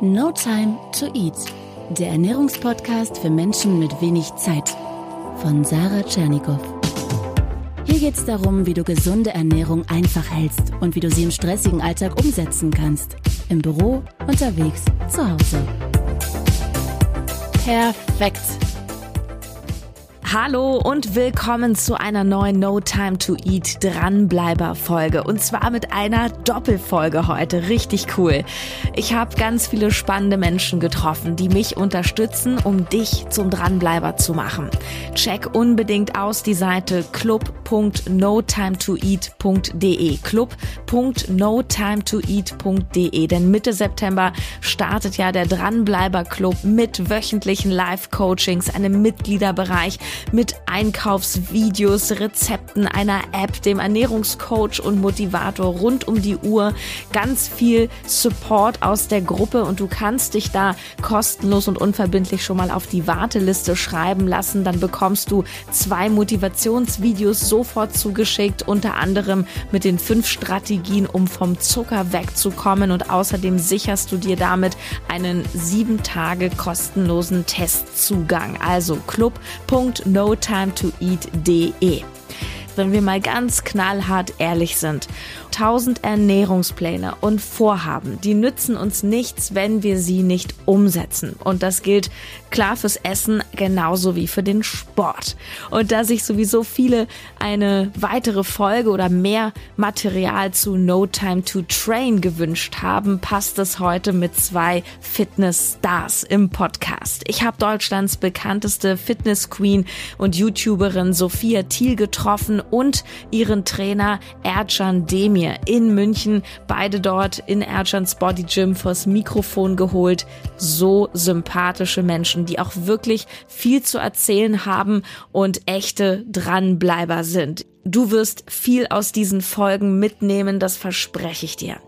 No Time to Eat, der Ernährungspodcast für Menschen mit wenig Zeit von Sarah Tschernikow. Hier geht es darum, wie du gesunde Ernährung einfach hältst und wie du sie im stressigen Alltag umsetzen kannst. Im Büro, unterwegs, zu Hause. Perfekt. Hallo und willkommen zu einer neuen No Time to Eat Dranbleiber Folge. Und zwar mit einer Doppelfolge heute. Richtig cool. Ich habe ganz viele spannende Menschen getroffen, die mich unterstützen, um dich zum Dranbleiber zu machen. Check unbedingt aus die Seite club.notimetoeat.de club.notimetoeat.de denn Mitte September startet ja der Dranbleiber Club mit wöchentlichen Live-Coachings, einem Mitgliederbereich, mit Einkaufsvideos, Rezepten, einer App, dem Ernährungscoach und Motivator rund um die Uhr. Ganz viel Support aus der Gruppe und du kannst dich da kostenlos und unverbindlich schon mal auf die Warteliste schreiben lassen. Dann bekommst du zwei Motivationsvideos sofort zugeschickt, unter anderem mit den fünf Strategien, um vom Zucker wegzukommen und außerdem sicherst du dir damit einen sieben Tage kostenlosen Testzugang. Also club.com notimetoeat.de. Wenn wir mal ganz knallhart ehrlich sind 1000 Ernährungspläne und Vorhaben, die nützen uns nichts, wenn wir sie nicht umsetzen. Und das gilt klar fürs Essen genauso wie für den Sport. Und da sich sowieso viele eine weitere Folge oder mehr Material zu No Time to Train gewünscht haben, passt es heute mit zwei Fitness-Stars im Podcast. Ich habe Deutschlands bekannteste Fitness Queen und YouTuberin Sophia Thiel getroffen und ihren Trainer Ercan Demir mir in München, beide dort in Erchans Body Gym vors Mikrofon geholt. So sympathische Menschen, die auch wirklich viel zu erzählen haben und echte Dranbleiber sind. Du wirst viel aus diesen Folgen mitnehmen, das verspreche ich dir.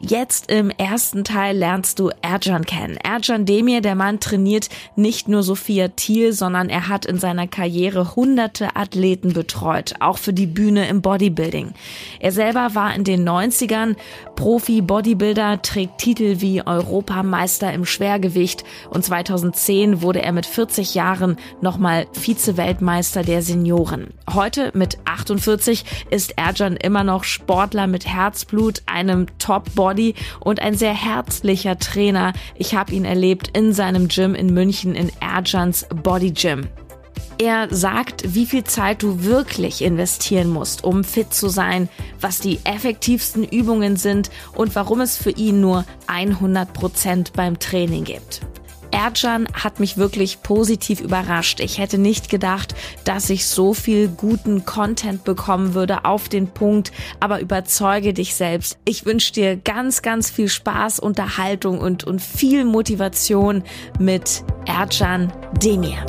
Jetzt im ersten Teil lernst du Ercan kennen. Ercan Demir, der Mann trainiert nicht nur Sophia Thiel, sondern er hat in seiner Karriere hunderte Athleten betreut, auch für die Bühne im Bodybuilding. Er selber war in den 90ern Profi-Bodybuilder, trägt Titel wie Europameister im Schwergewicht und 2010 wurde er mit 40 Jahren nochmal Vize-Weltmeister der Senioren. Heute mit 48 ist Ercan immer noch Sportler mit Herzblut, einem Top-Bodybuilder Body und ein sehr herzlicher Trainer. Ich habe ihn erlebt in seinem Gym in München in Erjans Body Gym. Er sagt, wie viel Zeit du wirklich investieren musst, um fit zu sein, was die effektivsten Übungen sind und warum es für ihn nur 100 Prozent beim Training gibt. Ercan hat mich wirklich positiv überrascht. Ich hätte nicht gedacht, dass ich so viel guten Content bekommen würde auf den Punkt, aber überzeuge dich selbst. Ich wünsche dir ganz, ganz viel Spaß, Unterhaltung und, und viel Motivation mit Ercan Demir.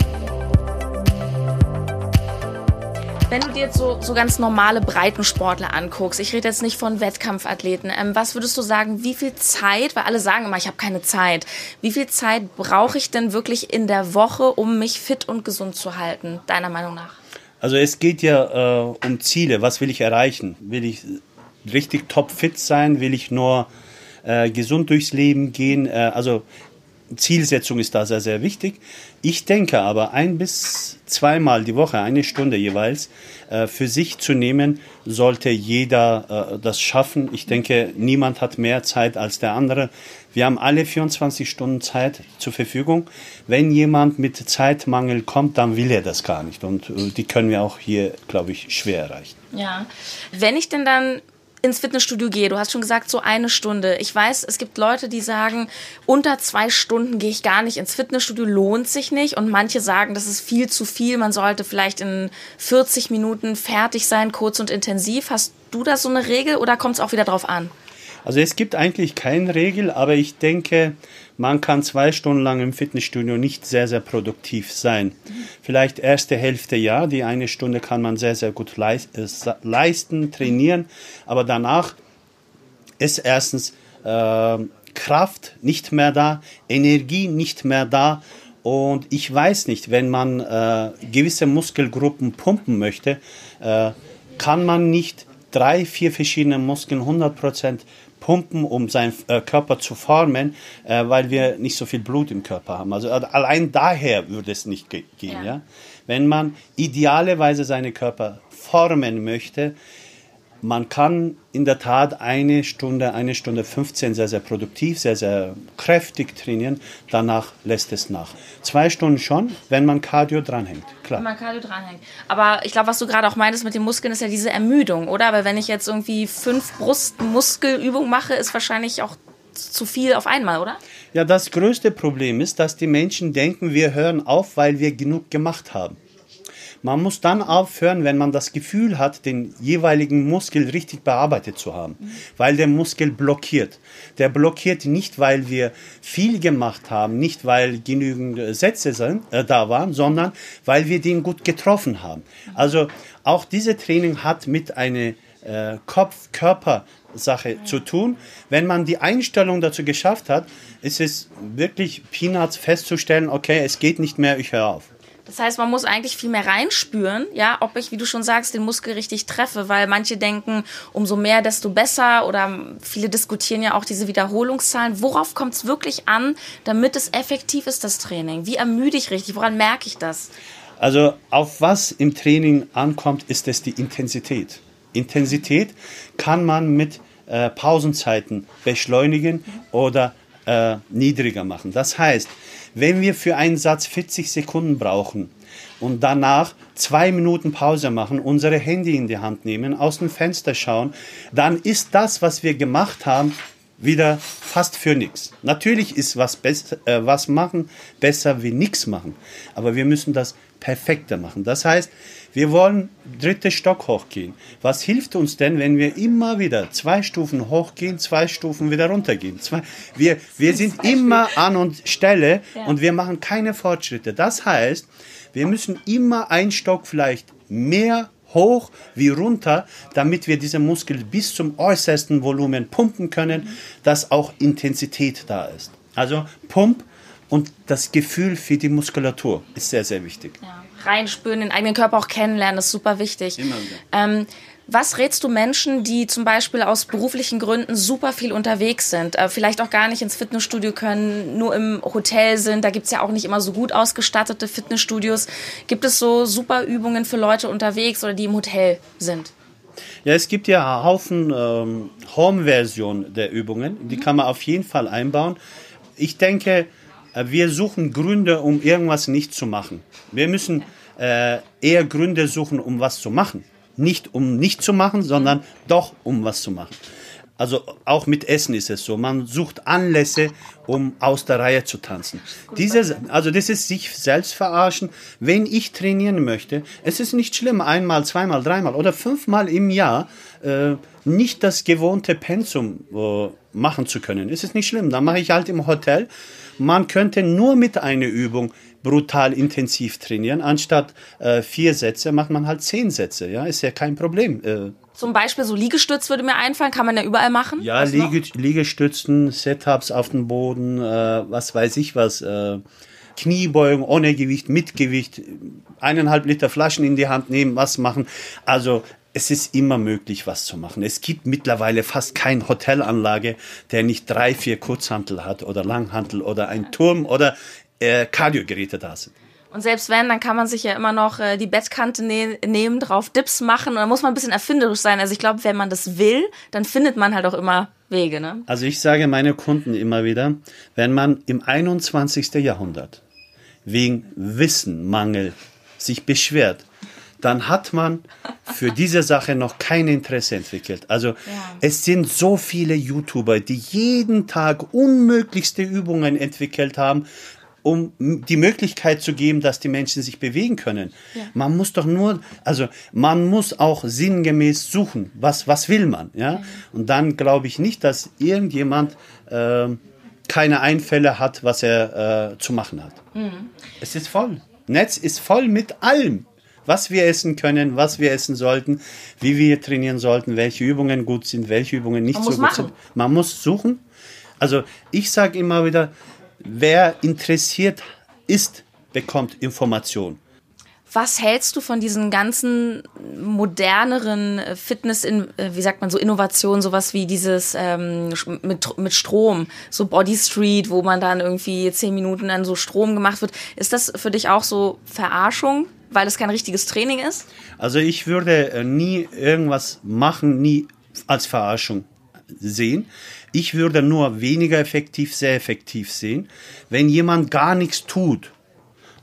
Wenn du dir jetzt so, so ganz normale Breitensportler anguckst, ich rede jetzt nicht von Wettkampfathleten, ähm, was würdest du sagen, wie viel Zeit, weil alle sagen immer, ich habe keine Zeit, wie viel Zeit brauche ich denn wirklich in der Woche, um mich fit und gesund zu halten, deiner Meinung nach? Also es geht ja äh, um Ziele, was will ich erreichen? Will ich richtig topfit sein? Will ich nur äh, gesund durchs Leben gehen? Äh, also Zielsetzung ist da sehr, sehr wichtig. Ich denke aber, ein bis zweimal die Woche, eine Stunde jeweils, äh, für sich zu nehmen, sollte jeder äh, das schaffen. Ich denke, niemand hat mehr Zeit als der andere. Wir haben alle 24 Stunden Zeit zur Verfügung. Wenn jemand mit Zeitmangel kommt, dann will er das gar nicht. Und äh, die können wir auch hier, glaube ich, schwer erreichen. Ja. Wenn ich denn dann ins Fitnessstudio gehe, du hast schon gesagt, so eine Stunde. Ich weiß, es gibt Leute, die sagen, unter zwei Stunden gehe ich gar nicht ins Fitnessstudio, lohnt sich nicht. Und manche sagen, das ist viel zu viel. Man sollte vielleicht in 40 Minuten fertig sein, kurz und intensiv. Hast du da so eine Regel oder kommt es auch wieder drauf an? Also es gibt eigentlich keine Regel, aber ich denke, man kann zwei Stunden lang im Fitnessstudio nicht sehr, sehr produktiv sein. Vielleicht erste Hälfte ja, die eine Stunde kann man sehr, sehr gut äh, leisten, trainieren, aber danach ist erstens äh, Kraft nicht mehr da, Energie nicht mehr da und ich weiß nicht, wenn man äh, gewisse Muskelgruppen pumpen möchte, äh, kann man nicht drei, vier verschiedene Muskeln 100% pumpen, um seinen äh, Körper zu formen, äh, weil wir nicht so viel Blut im Körper haben. Also äh, allein daher würde es nicht ge gehen. Ja. ja. Wenn man idealerweise seinen Körper formen möchte, man kann in der Tat eine Stunde, eine Stunde 15 sehr, sehr produktiv, sehr, sehr kräftig trainieren. Danach lässt es nach. Zwei Stunden schon, wenn man Cardio dranhängt. Klar. Wenn man Cardio dranhängt. Aber ich glaube, was du gerade auch meintest mit den Muskeln, ist ja diese Ermüdung, oder? Aber wenn ich jetzt irgendwie fünf Brustmuskelübungen mache, ist wahrscheinlich auch zu viel auf einmal, oder? Ja, das größte Problem ist, dass die Menschen denken, wir hören auf, weil wir genug gemacht haben. Man muss dann aufhören, wenn man das Gefühl hat, den jeweiligen Muskel richtig bearbeitet zu haben, weil der Muskel blockiert. Der blockiert nicht, weil wir viel gemacht haben, nicht weil genügend Sätze sind, äh, da waren, sondern weil wir den gut getroffen haben. Also auch diese Training hat mit einer äh, Kopf-Körper-Sache ja. zu tun. Wenn man die Einstellung dazu geschafft hat, ist es wirklich Peanuts festzustellen, okay, es geht nicht mehr, ich höre auf. Das heißt, man muss eigentlich viel mehr reinspüren, ja, ob ich, wie du schon sagst, den Muskel richtig treffe, weil manche denken, umso mehr, desto besser oder viele diskutieren ja auch diese Wiederholungszahlen. Worauf kommt es wirklich an, damit es effektiv ist, das Training? Wie ermüde ich richtig? Woran merke ich das? Also auf was im Training ankommt, ist es die Intensität. Intensität kann man mit äh, Pausenzeiten beschleunigen oder äh, niedriger machen. Das heißt, wenn wir für einen Satz 40 Sekunden brauchen und danach zwei Minuten Pause machen, unsere Handy in die Hand nehmen, aus dem Fenster schauen, dann ist das, was wir gemacht haben, wieder fast für nichts. Natürlich ist was, äh, was machen besser wie nichts machen, aber wir müssen das perfekter machen. Das heißt, wir wollen dritte Stock hochgehen. Was hilft uns denn, wenn wir immer wieder zwei Stufen hochgehen, zwei Stufen wieder runtergehen? Zwei, wir, wir sind immer an und Stelle ja. und wir machen keine Fortschritte. Das heißt, wir müssen immer ein Stock vielleicht mehr hoch wie runter, damit wir diese Muskel bis zum äußersten Volumen pumpen können, dass auch Intensität da ist. Also Pump und das Gefühl für die Muskulatur ist sehr, sehr wichtig. Ja. Reinspüren, den eigenen Körper auch kennenlernen, ist super wichtig. Immer wieder. Ähm, was rätst du Menschen, die zum Beispiel aus beruflichen Gründen super viel unterwegs sind, äh, vielleicht auch gar nicht ins Fitnessstudio können, nur im Hotel sind? Da gibt es ja auch nicht immer so gut ausgestattete Fitnessstudios. Gibt es so super Übungen für Leute unterwegs oder die im Hotel sind? Ja, es gibt ja Haufen ähm, Home-Versionen der Übungen. Die mhm. kann man auf jeden Fall einbauen. Ich denke, wir suchen Gründe, um irgendwas nicht zu machen. Wir müssen äh, eher Gründe suchen, um was zu machen. Nicht um nicht zu machen, sondern doch um was zu machen. Also auch mit Essen ist es so. Man sucht Anlässe, um aus der Reihe zu tanzen. Dieses, also das ist sich selbst verarschen. Wenn ich trainieren möchte, es ist nicht schlimm, einmal, zweimal, dreimal oder fünfmal im Jahr äh, nicht das gewohnte Pensum äh, machen zu können. Es ist nicht schlimm. Dann mache ich halt im Hotel man könnte nur mit einer Übung brutal intensiv trainieren. Anstatt äh, vier Sätze macht man halt zehn Sätze. Ja, ist ja kein Problem. Äh, Zum Beispiel so Liegestütz würde mir einfallen, kann man ja überall machen. Ja, Liege, Liegestützen, Setups auf dem Boden, äh, was weiß ich was. Äh, Kniebeugen ohne Gewicht, mit Gewicht, eineinhalb Liter Flaschen in die Hand nehmen, was machen. Also es ist immer möglich, was zu machen. Es gibt mittlerweile fast keine Hotelanlage, der nicht drei, vier Kurzhantel hat oder Langhantel oder ein Turm oder äh, Kardiogeräte da sind. Und selbst wenn, dann kann man sich ja immer noch äh, die Bettkante ne nehmen, drauf Dips machen und dann muss man ein bisschen erfinderisch sein. Also ich glaube, wenn man das will, dann findet man halt auch immer Wege. Ne? Also ich sage meine Kunden immer wieder, wenn man im 21. Jahrhundert wegen Wissenmangel sich beschwert, dann hat man für diese Sache noch kein Interesse entwickelt. Also ja. es sind so viele YouTuber, die jeden Tag unmöglichste Übungen entwickelt haben, um die Möglichkeit zu geben, dass die Menschen sich bewegen können. Ja. Man muss doch nur, also man muss auch sinngemäß suchen, was, was will man, ja? ja. Und dann glaube ich nicht, dass irgendjemand äh, keine Einfälle hat, was er äh, zu machen hat. Mhm. Es ist voll. Netz ist voll mit allem was wir essen können, was wir essen sollten, wie wir trainieren sollten, welche Übungen gut sind, welche Übungen nicht Man so gut machen. sind. Man muss suchen. Also ich sage immer wieder, wer interessiert ist, bekommt Information. Was hältst du von diesen ganzen moderneren äh, Fitness, in, äh, wie sagt man, so Innovationen, sowas wie dieses ähm, mit, mit Strom, so Body Street, wo man dann irgendwie zehn Minuten an so Strom gemacht wird. Ist das für dich auch so Verarschung, weil es kein richtiges Training ist? Also ich würde äh, nie irgendwas machen, nie als Verarschung sehen. Ich würde nur weniger effektiv, sehr effektiv sehen. Wenn jemand gar nichts tut,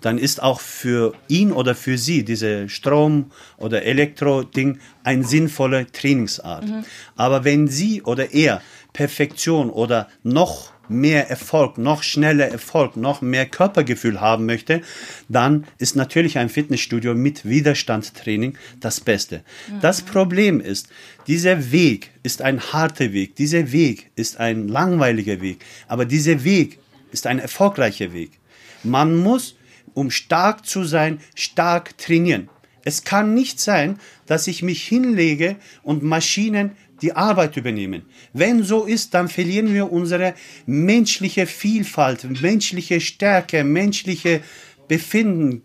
dann ist auch für ihn oder für sie diese Strom- oder Elektro-Ding eine sinnvolle Trainingsart. Mhm. Aber wenn sie oder er Perfektion oder noch mehr Erfolg, noch schneller Erfolg, noch mehr Körpergefühl haben möchte, dann ist natürlich ein Fitnessstudio mit Widerstandstraining das Beste. Mhm. Das Problem ist, dieser Weg ist ein harter Weg, dieser Weg ist ein langweiliger Weg, aber dieser Weg ist ein erfolgreicher Weg. Man muss um stark zu sein, stark trainieren. Es kann nicht sein, dass ich mich hinlege und Maschinen die Arbeit übernehmen. Wenn so ist, dann verlieren wir unsere menschliche Vielfalt, menschliche Stärke, menschliche Befinden,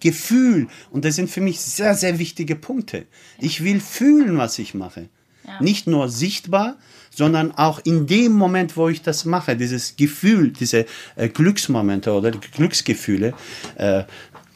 Gefühl. Und das sind für mich sehr, sehr wichtige Punkte. Ich will fühlen, was ich mache. Ja. Nicht nur sichtbar, sondern auch in dem Moment, wo ich das mache, dieses Gefühl, diese äh, Glücksmomente oder Glücksgefühle, äh,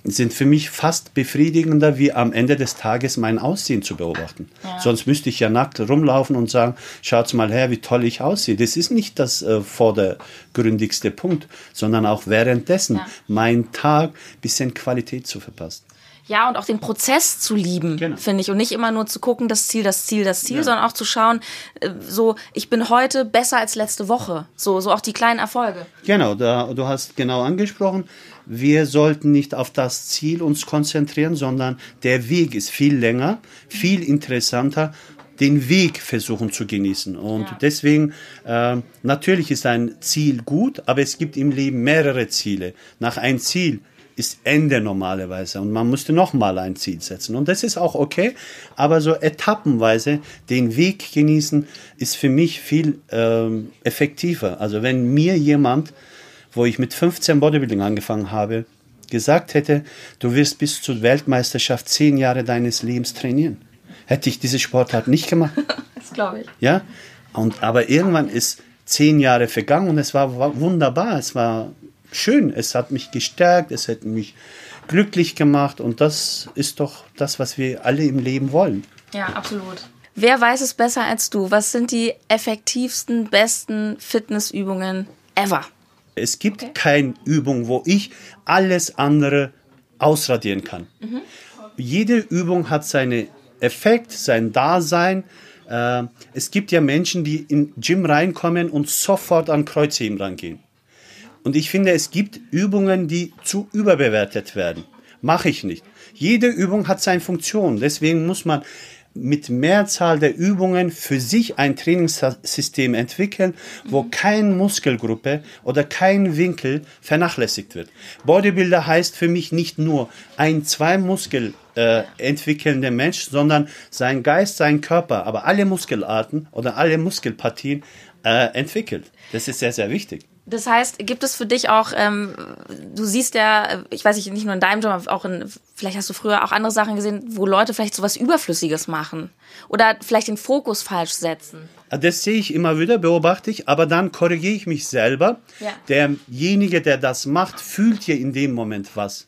sind für mich fast befriedigender, wie am Ende des Tages mein Aussehen zu beobachten. Ja. Sonst müsste ich ja nackt rumlaufen und sagen, schaut mal her, wie toll ich aussehe. Das ist nicht das äh, vordergründigste Punkt, sondern auch währenddessen ja. mein Tag bisschen Qualität zu verpassen. Ja, und auch den Prozess zu lieben, genau. finde ich. Und nicht immer nur zu gucken, das Ziel, das Ziel, das Ziel, ja. sondern auch zu schauen, äh, so, ich bin heute besser als letzte Woche. So, so auch die kleinen Erfolge. Genau, da, du hast genau angesprochen. Wir sollten nicht auf das Ziel uns konzentrieren, sondern der Weg ist viel länger, viel interessanter den Weg versuchen zu genießen. Und ja. deswegen, äh, natürlich ist ein Ziel gut, aber es gibt im Leben mehrere Ziele. Nach ein Ziel ist Ende normalerweise und man musste nochmal ein Ziel setzen. Und das ist auch okay, aber so etappenweise den Weg genießen ist für mich viel ähm, effektiver. Also wenn mir jemand, wo ich mit 15 Bodybuilding angefangen habe, gesagt hätte, du wirst bis zur Weltmeisterschaft zehn Jahre deines Lebens trainieren, hätte ich diese Sportart nicht gemacht. das glaube ich. Ja, und aber irgendwann ist zehn Jahre vergangen und es war wunderbar. Es war schön. Es hat mich gestärkt, es hat mich glücklich gemacht und das ist doch das, was wir alle im Leben wollen. Ja, absolut. Wer weiß es besser als du? Was sind die effektivsten, besten Fitnessübungen ever? Es gibt okay. keine Übung, wo ich alles andere ausradieren kann. Mhm. Jede Übung hat seinen Effekt, sein Dasein. Äh, es gibt ja Menschen, die in Gym reinkommen und sofort an Kreuzheben rangehen. Und ich finde, es gibt Übungen, die zu überbewertet werden. Mache ich nicht. Jede Übung hat seine Funktion. Deswegen muss man mit Mehrzahl der Übungen für sich ein Trainingssystem entwickeln, wo mhm. keine Muskelgruppe oder kein Winkel vernachlässigt wird. Bodybuilder heißt für mich nicht nur ein, zwei Muskel äh, entwickelnder Mensch, sondern sein Geist, sein Körper, aber alle Muskelarten oder alle Muskelpartien äh, entwickelt. Das ist sehr, sehr wichtig. Das heißt, gibt es für dich auch, ähm, du siehst ja, ich weiß nicht, nicht nur in deinem Job, auch in, vielleicht hast du früher auch andere Sachen gesehen, wo Leute vielleicht so was Überflüssiges machen oder vielleicht den Fokus falsch setzen. Das sehe ich immer wieder, beobachte ich, aber dann korrigiere ich mich selber. Ja. Derjenige, der das macht, fühlt hier in dem Moment was.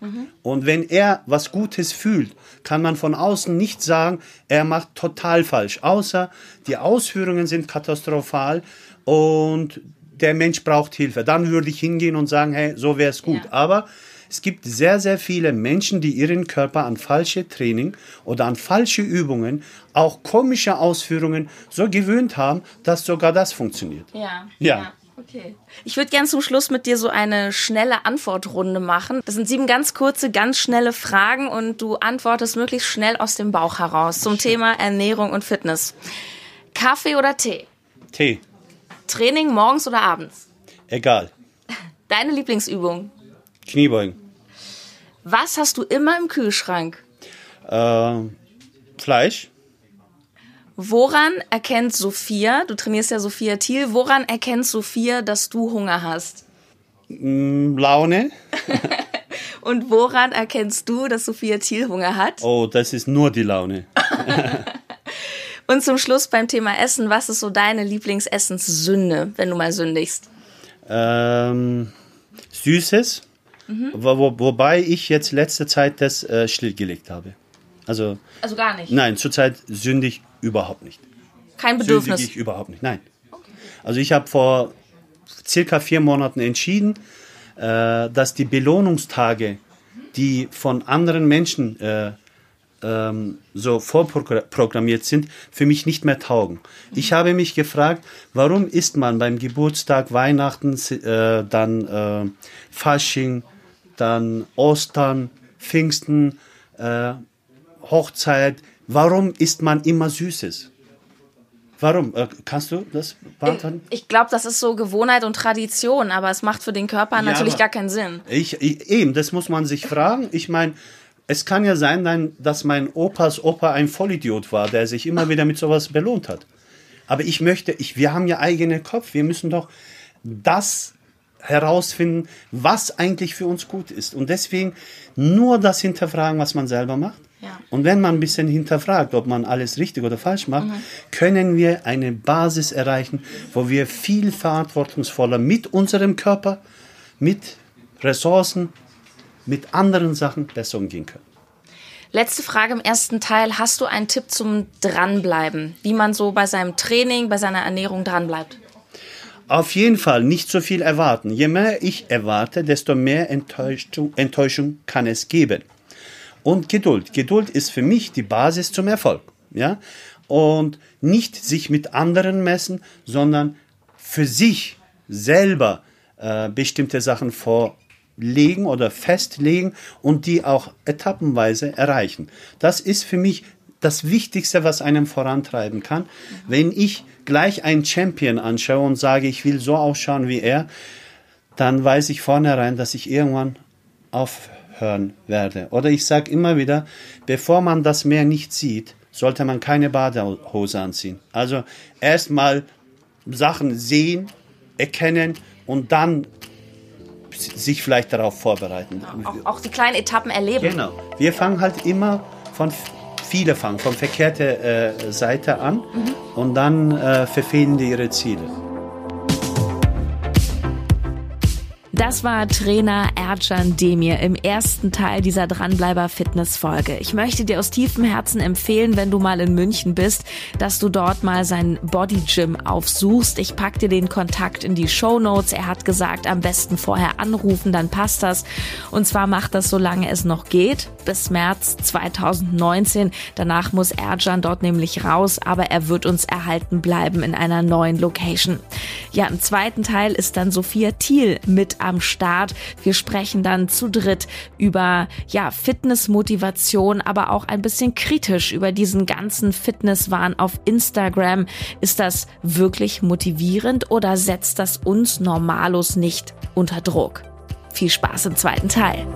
Mhm. Und wenn er was Gutes fühlt, kann man von außen nicht sagen, er macht total falsch, außer die Ausführungen sind katastrophal und der Mensch braucht Hilfe. Dann würde ich hingehen und sagen, hey, so wäre es gut. Ja. Aber es gibt sehr, sehr viele Menschen, die ihren Körper an falsche Training oder an falsche Übungen, auch komische Ausführungen so gewöhnt haben, dass sogar das funktioniert. Ja. Ja. ja. Okay. Ich würde gerne zum Schluss mit dir so eine schnelle Antwortrunde machen. Das sind sieben ganz kurze, ganz schnelle Fragen und du antwortest möglichst schnell aus dem Bauch heraus zum Thema Ernährung und Fitness. Kaffee oder Tee? Tee. Training morgens oder abends? Egal. Deine Lieblingsübung? Kniebeugen. Was hast du immer im Kühlschrank? Äh, Fleisch. Woran erkennt Sophia, du trainierst ja Sophia Thiel, woran erkennt Sophia, dass du Hunger hast? Mm, Laune. Und woran erkennst du, dass Sophia Thiel Hunger hat? Oh, das ist nur die Laune. Und zum Schluss beim Thema Essen, was ist so deine Lieblingsessenssünde, wenn du mal sündigst? Ähm, Süßes, mhm. wo, wo, wobei ich jetzt letzte Zeit das äh, stillgelegt habe. Also, also gar nicht? Nein, zurzeit sündig überhaupt nicht. Kein Bedürfnis? Sündige ich überhaupt nicht, nein. Okay. Also ich habe vor circa vier Monaten entschieden, äh, dass die Belohnungstage, die von anderen Menschen äh, ähm, so vorprogrammiert sind, für mich nicht mehr taugen. Ich habe mich gefragt, warum isst man beim Geburtstag, Weihnachten, äh, dann äh, Fasching, dann Ostern, Pfingsten, äh, Hochzeit, warum isst man immer Süßes? Warum? Äh, kannst du das beantworten? Ich, ich glaube, das ist so Gewohnheit und Tradition, aber es macht für den Körper ja, natürlich gar keinen Sinn. Ich, ich, eben, das muss man sich fragen. Ich meine, es kann ja sein, dass mein Opas Opa ein Vollidiot war, der sich immer wieder mit sowas belohnt hat. Aber ich möchte, ich, wir haben ja eigene Kopf. Wir müssen doch das herausfinden, was eigentlich für uns gut ist. Und deswegen nur das hinterfragen, was man selber macht. Ja. Und wenn man ein bisschen hinterfragt, ob man alles richtig oder falsch macht, mhm. können wir eine Basis erreichen, wo wir viel verantwortungsvoller mit unserem Körper, mit Ressourcen, mit anderen Sachen besser umgehen können. Letzte Frage im ersten Teil. Hast du einen Tipp zum Dranbleiben? Wie man so bei seinem Training, bei seiner Ernährung dranbleibt? Auf jeden Fall nicht so viel erwarten. Je mehr ich erwarte, desto mehr Enttäuschung, Enttäuschung kann es geben. Und Geduld. Geduld ist für mich die Basis zum Erfolg. Ja? Und nicht sich mit anderen messen, sondern für sich selber äh, bestimmte Sachen vor legen oder festlegen und die auch etappenweise erreichen. Das ist für mich das Wichtigste, was einem vorantreiben kann. Wenn ich gleich einen Champion anschaue und sage, ich will so ausschauen wie er, dann weiß ich vornherein, dass ich irgendwann aufhören werde. Oder ich sage immer wieder, bevor man das Meer nicht sieht, sollte man keine Badehose anziehen. Also erstmal Sachen sehen, erkennen und dann sich vielleicht darauf vorbereiten. Auch, auch, die kleinen Etappen erleben. Genau. Wir fangen halt immer von viele fangen von verkehrter äh, Seite an mhm. und dann äh, verfehlen die ihre Ziele. Das war Trainer Ercan Demir im ersten Teil dieser Dranbleiber Fitness Folge. Ich möchte dir aus tiefem Herzen empfehlen, wenn du mal in München bist, dass du dort mal sein Body Gym aufsuchst. Ich pack dir den Kontakt in die Show Notes. Er hat gesagt, am besten vorher anrufen, dann passt das. Und zwar macht das, solange es noch geht, bis März 2019. Danach muss Ercan dort nämlich raus, aber er wird uns erhalten bleiben in einer neuen Location. Ja, im zweiten Teil ist dann Sophia Thiel mit am Start. Wir sprechen dann zu dritt über ja, Fitnessmotivation, aber auch ein bisschen kritisch über diesen ganzen Fitnesswahn auf Instagram. Ist das wirklich motivierend oder setzt das uns Normalos nicht unter Druck? Viel Spaß im zweiten Teil.